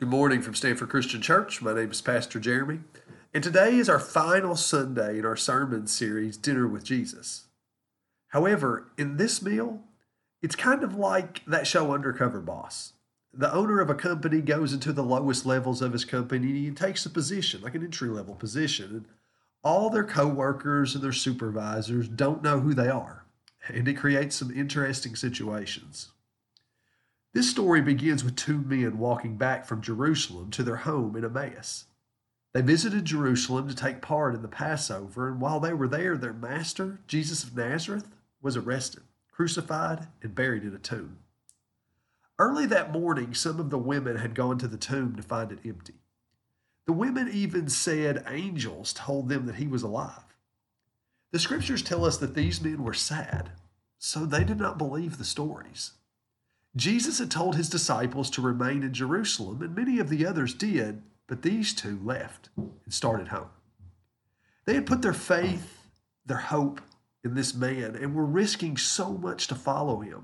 Good morning from Stanford Christian Church. My name is Pastor Jeremy, and today is our final Sunday in our sermon series, Dinner with Jesus. However, in this meal, it's kind of like that show Undercover Boss. The owner of a company goes into the lowest levels of his company and takes a position, like an entry level position, and all their coworkers and their supervisors don't know who they are, and it creates some interesting situations. This story begins with two men walking back from Jerusalem to their home in Emmaus. They visited Jerusalem to take part in the Passover, and while they were there, their master, Jesus of Nazareth, was arrested, crucified, and buried in a tomb. Early that morning, some of the women had gone to the tomb to find it empty. The women even said angels told them that he was alive. The scriptures tell us that these men were sad, so they did not believe the stories. Jesus had told his disciples to remain in Jerusalem, and many of the others did, but these two left and started home. They had put their faith, their hope in this man, and were risking so much to follow him.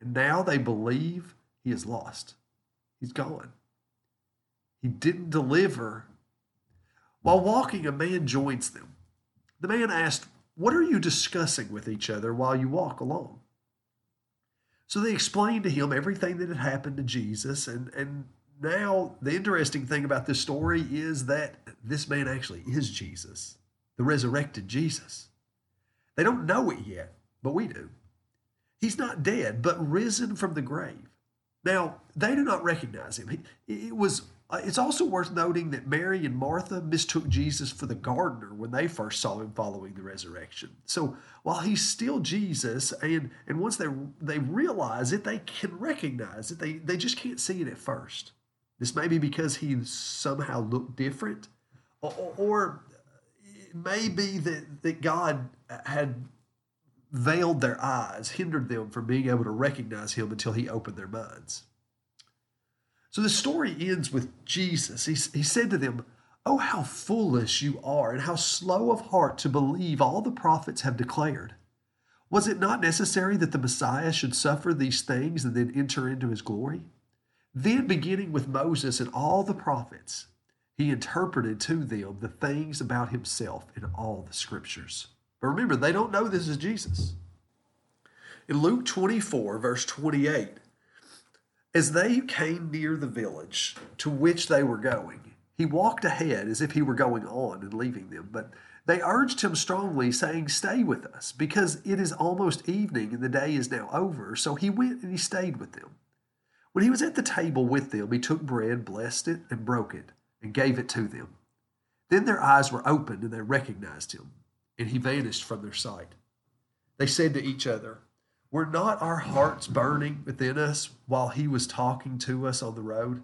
And now they believe he is lost. He's gone. He didn't deliver. While walking, a man joins them. The man asked, What are you discussing with each other while you walk along? So they explained to him everything that had happened to Jesus. And, and now the interesting thing about this story is that this man actually is Jesus, the resurrected Jesus. They don't know it yet, but we do. He's not dead, but risen from the grave. Now, they do not recognize him. It was uh, it's also worth noting that Mary and Martha mistook Jesus for the gardener when they first saw him following the resurrection. So while he's still Jesus, and, and once they, they realize it, they can recognize it. They, they just can't see it at first. This may be because he somehow looked different, or, or it may be that, that God had veiled their eyes, hindered them from being able to recognize him until he opened their minds. So the story ends with Jesus. He, he said to them, Oh, how foolish you are, and how slow of heart to believe all the prophets have declared. Was it not necessary that the Messiah should suffer these things and then enter into his glory? Then, beginning with Moses and all the prophets, he interpreted to them the things about himself in all the scriptures. But remember, they don't know this is Jesus. In Luke 24, verse 28, as they came near the village to which they were going, he walked ahead as if he were going on and leaving them. But they urged him strongly, saying, Stay with us, because it is almost evening and the day is now over. So he went and he stayed with them. When he was at the table with them, he took bread, blessed it, and broke it, and gave it to them. Then their eyes were opened, and they recognized him, and he vanished from their sight. They said to each other, were not our hearts burning within us while he was talking to us on the road?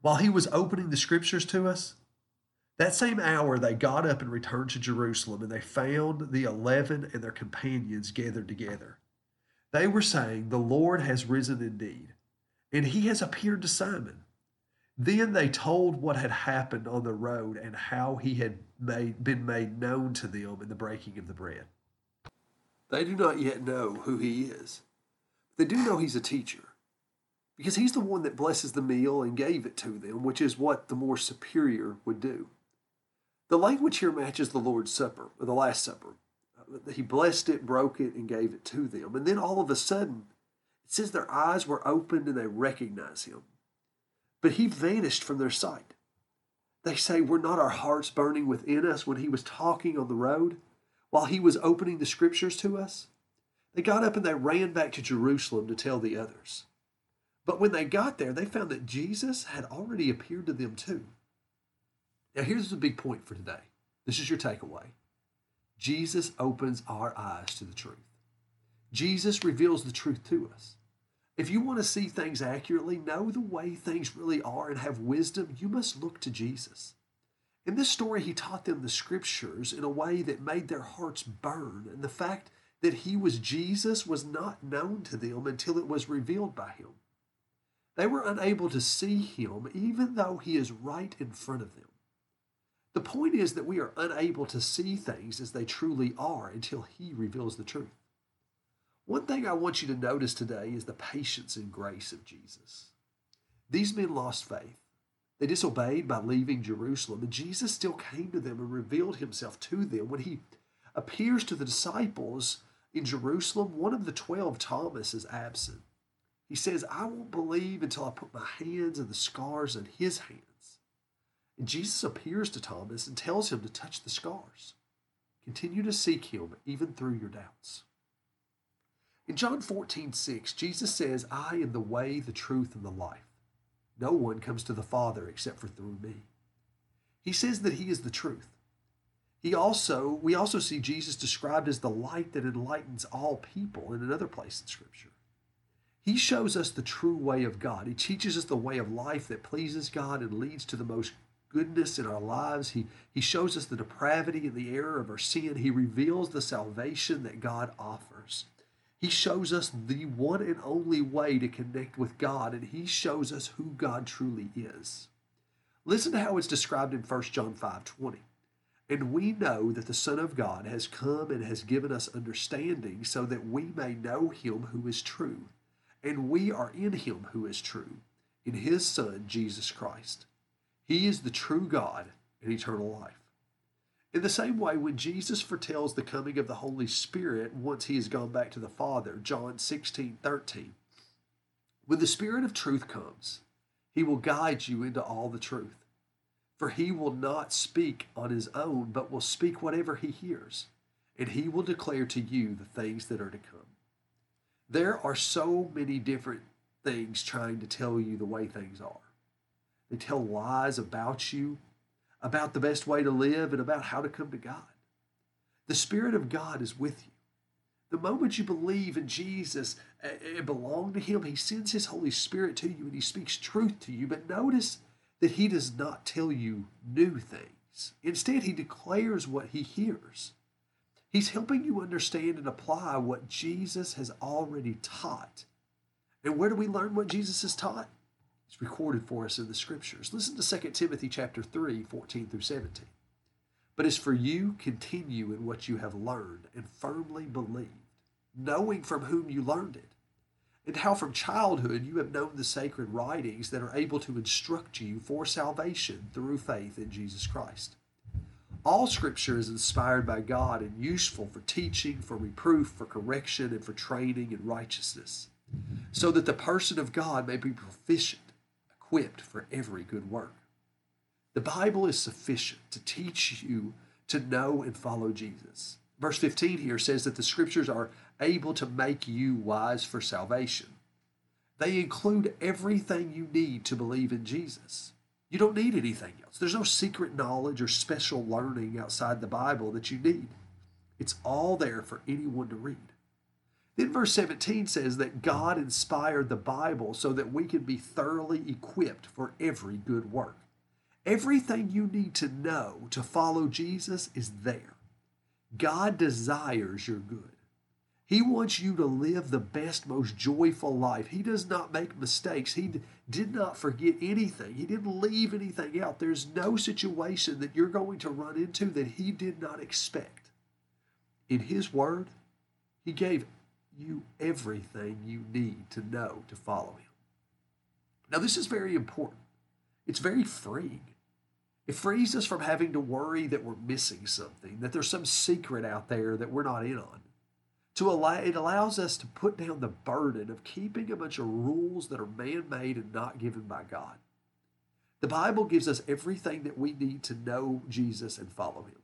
While he was opening the scriptures to us? That same hour they got up and returned to Jerusalem, and they found the eleven and their companions gathered together. They were saying, The Lord has risen indeed, and he has appeared to Simon. Then they told what had happened on the road and how he had made, been made known to them in the breaking of the bread. They do not yet know who he is. They do know he's a teacher because he's the one that blesses the meal and gave it to them, which is what the more superior would do. The language here matches the Lord's Supper, or the Last Supper. Uh, he blessed it, broke it, and gave it to them. And then all of a sudden, it says their eyes were opened and they recognize him. But he vanished from their sight. They say, Were not our hearts burning within us when he was talking on the road? While he was opening the scriptures to us? They got up and they ran back to Jerusalem to tell the others. But when they got there, they found that Jesus had already appeared to them too. Now, here's the big point for today. This is your takeaway. Jesus opens our eyes to the truth. Jesus reveals the truth to us. If you want to see things accurately, know the way things really are, and have wisdom, you must look to Jesus. In this story, he taught them the scriptures in a way that made their hearts burn, and the fact that he was Jesus was not known to them until it was revealed by him. They were unable to see him even though he is right in front of them. The point is that we are unable to see things as they truly are until he reveals the truth. One thing I want you to notice today is the patience and grace of Jesus. These men lost faith. They disobeyed by leaving Jerusalem, and Jesus still came to them and revealed himself to them. When he appears to the disciples in Jerusalem, one of the twelve, Thomas, is absent. He says, I won't believe until I put my hands in the scars in his hands. And Jesus appears to Thomas and tells him to touch the scars. Continue to seek him even through your doubts. In John 14, 6, Jesus says, I am the way, the truth, and the life. No one comes to the Father except for through me. He says that he is the truth. He also, we also see Jesus described as the light that enlightens all people in another place in Scripture. He shows us the true way of God. He teaches us the way of life that pleases God and leads to the most goodness in our lives. He, he shows us the depravity and the error of our sin. He reveals the salvation that God offers. He shows us the one and only way to connect with God, and He shows us who God truly is. Listen to how it's described in 1 John 5 20. And we know that the Son of God has come and has given us understanding so that we may know Him who is true and we are in him who is true, in his Son, Jesus Christ. He is the true God and eternal life. In the same way, when Jesus foretells the coming of the Holy Spirit once he has gone back to the Father, John 16 13, when the Spirit of truth comes, he will guide you into all the truth. For he will not speak on his own, but will speak whatever he hears, and he will declare to you the things that are to come. There are so many different things trying to tell you the way things are. They tell lies about you, about the best way to live, and about how to come to God. The Spirit of God is with you. The moment you believe in Jesus and belong to Him, He sends His Holy Spirit to you and He speaks truth to you. But notice that He does not tell you new things. Instead, He declares what He hears. He's helping you understand and apply what Jesus has already taught. And where do we learn what Jesus has taught? It's recorded for us in the scriptures. Listen to 2 Timothy chapter 3, 14 through 17. But as for you, continue in what you have learned and firmly believed, knowing from whom you learned it, and how from childhood you have known the sacred writings that are able to instruct you for salvation through faith in Jesus Christ. All scripture is inspired by God and useful for teaching, for reproof, for correction, and for training in righteousness, so that the person of God may be proficient, equipped for every good work. The Bible is sufficient to teach you to know and follow Jesus. Verse 15 here says that the scriptures are able to make you wise for salvation. They include everything you need to believe in Jesus. You don't need anything else. There's no secret knowledge or special learning outside the Bible that you need. It's all there for anyone to read. Then verse 17 says that God inspired the Bible so that we can be thoroughly equipped for every good work. Everything you need to know to follow Jesus is there. God desires your good. He wants you to live the best, most joyful life. He does not make mistakes. He did not forget anything. He didn't leave anything out. There's no situation that you're going to run into that He did not expect. In His Word, He gave you everything you need to know to follow Him. Now, this is very important. It's very freeing. It frees us from having to worry that we're missing something, that there's some secret out there that we're not in on to allow it allows us to put down the burden of keeping a bunch of rules that are man-made and not given by God. The Bible gives us everything that we need to know Jesus and follow him.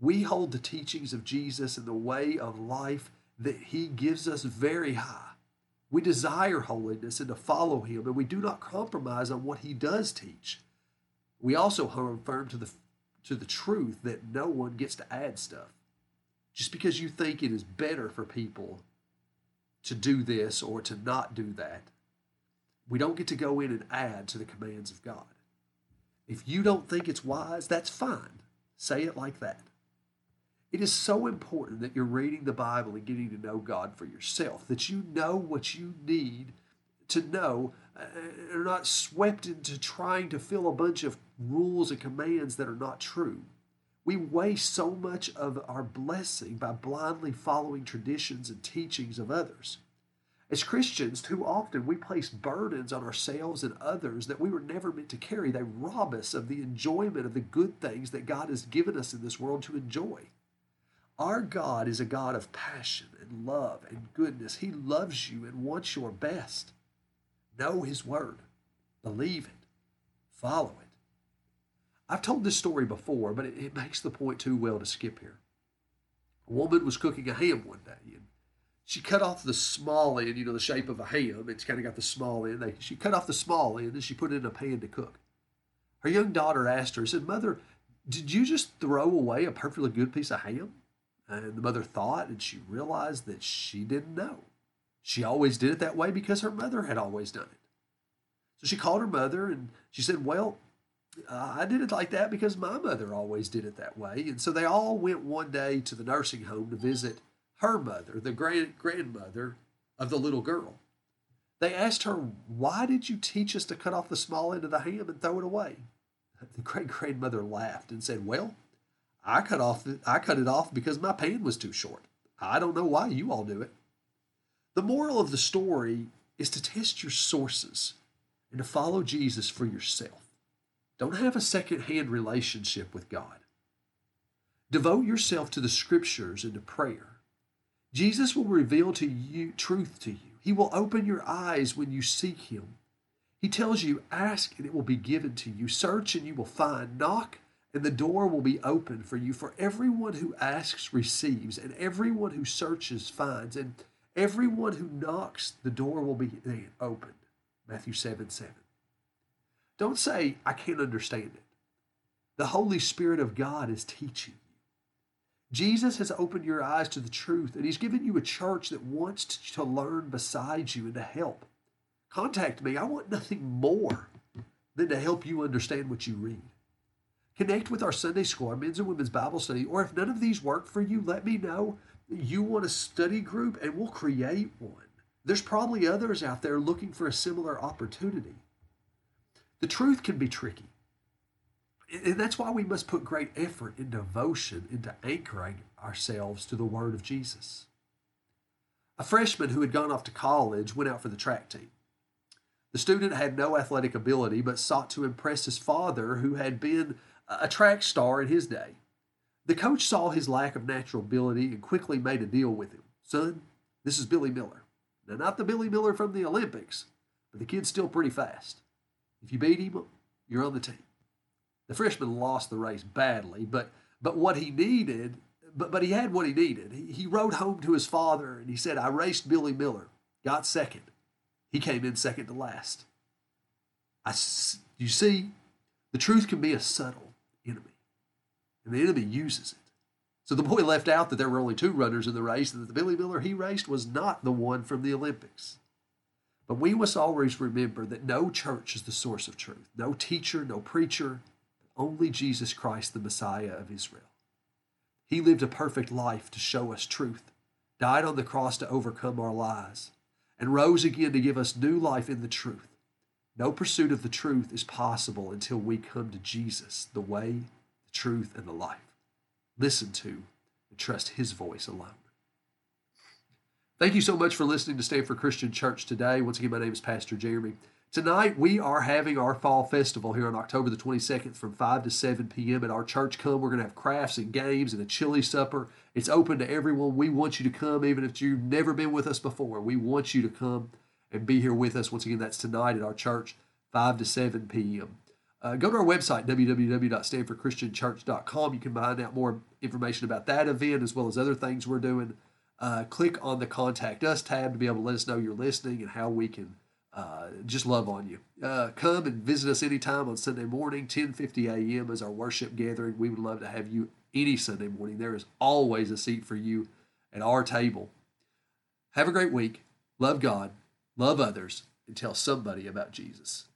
We hold the teachings of Jesus and the way of life that he gives us very high. We desire holiness and to follow him, and we do not compromise on what he does teach. We also hold firm to the to the truth that no one gets to add stuff just because you think it is better for people to do this or to not do that, we don't get to go in and add to the commands of God. If you don't think it's wise, that's fine. Say it like that. It is so important that you're reading the Bible and getting to know God for yourself, that you know what you need to know, and are not swept into trying to fill a bunch of rules and commands that are not true. We waste so much of our blessing by blindly following traditions and teachings of others. As Christians, too often we place burdens on ourselves and others that we were never meant to carry. They rob us of the enjoyment of the good things that God has given us in this world to enjoy. Our God is a God of passion and love and goodness. He loves you and wants your best. Know His Word, believe it, follow it. I've told this story before, but it, it makes the point too well to skip here. A woman was cooking a ham one day, and she cut off the small end, you know, the shape of a ham. It's kind of got the small end. She cut off the small end and she put it in a pan to cook. Her young daughter asked her, said, Mother, did you just throw away a perfectly good piece of ham? And the mother thought, and she realized that she didn't know. She always did it that way because her mother had always done it. So she called her mother and she said, Well, uh, I did it like that because my mother always did it that way. And so they all went one day to the nursing home to visit her mother, the grand grandmother of the little girl. They asked her, Why did you teach us to cut off the small end of the ham and throw it away? The great grandmother laughed and said, Well, I cut off I cut it off because my pan was too short. I don't know why you all do it. The moral of the story is to test your sources and to follow Jesus for yourself. Don't have a second-hand relationship with God. Devote yourself to the scriptures and to prayer. Jesus will reveal to you truth to you. He will open your eyes when you seek him. He tells you, ask and it will be given to you. Search and you will find. Knock and the door will be open for you. For everyone who asks receives, and everyone who searches finds, and everyone who knocks, the door will be opened. Matthew 7 7. Don't say, I can't understand it. The Holy Spirit of God is teaching you. Jesus has opened your eyes to the truth, and He's given you a church that wants to learn beside you and to help. Contact me. I want nothing more than to help you understand what you read. Connect with our Sunday school, our men's and women's Bible study, or if none of these work for you, let me know. You want a study group, and we'll create one. There's probably others out there looking for a similar opportunity. The truth can be tricky. And that's why we must put great effort in devotion into anchoring ourselves to the Word of Jesus. A freshman who had gone off to college went out for the track team. The student had no athletic ability but sought to impress his father, who had been a track star in his day. The coach saw his lack of natural ability and quickly made a deal with him. Son, this is Billy Miller. Now, not the Billy Miller from the Olympics, but the kid's still pretty fast. If you beat him, you're on the team. The freshman lost the race badly, but but what he needed, but but he had what he needed. He, he rode home to his father and he said, "I raced Billy Miller, got second. He came in second to last." I, you see, the truth can be a subtle enemy. And the enemy uses it. So the boy left out that there were only two runners in the race, and that the Billy Miller he raced was not the one from the Olympics. But we must always remember that no church is the source of truth, no teacher, no preacher, only Jesus Christ, the Messiah of Israel. He lived a perfect life to show us truth, died on the cross to overcome our lies, and rose again to give us new life in the truth. No pursuit of the truth is possible until we come to Jesus, the way, the truth, and the life. Listen to and trust His voice alone. Thank you so much for listening to Stanford Christian Church today. Once again, my name is Pastor Jeremy. Tonight, we are having our fall festival here on October the 22nd from 5 to 7 p.m. at our church. Come, we're going to have crafts and games and a chili supper. It's open to everyone. We want you to come, even if you've never been with us before. We want you to come and be here with us. Once again, that's tonight at our church, 5 to 7 p.m. Uh, go to our website, www.stanfordchristianchurch.com. You can find out more information about that event as well as other things we're doing. Uh, click on the Contact Us tab to be able to let us know you're listening and how we can uh, just love on you. Uh, come and visit us anytime on Sunday morning, 10:50 a.m. is our worship gathering. We would love to have you any Sunday morning. There is always a seat for you at our table. Have a great week. Love God love others, and tell somebody about Jesus.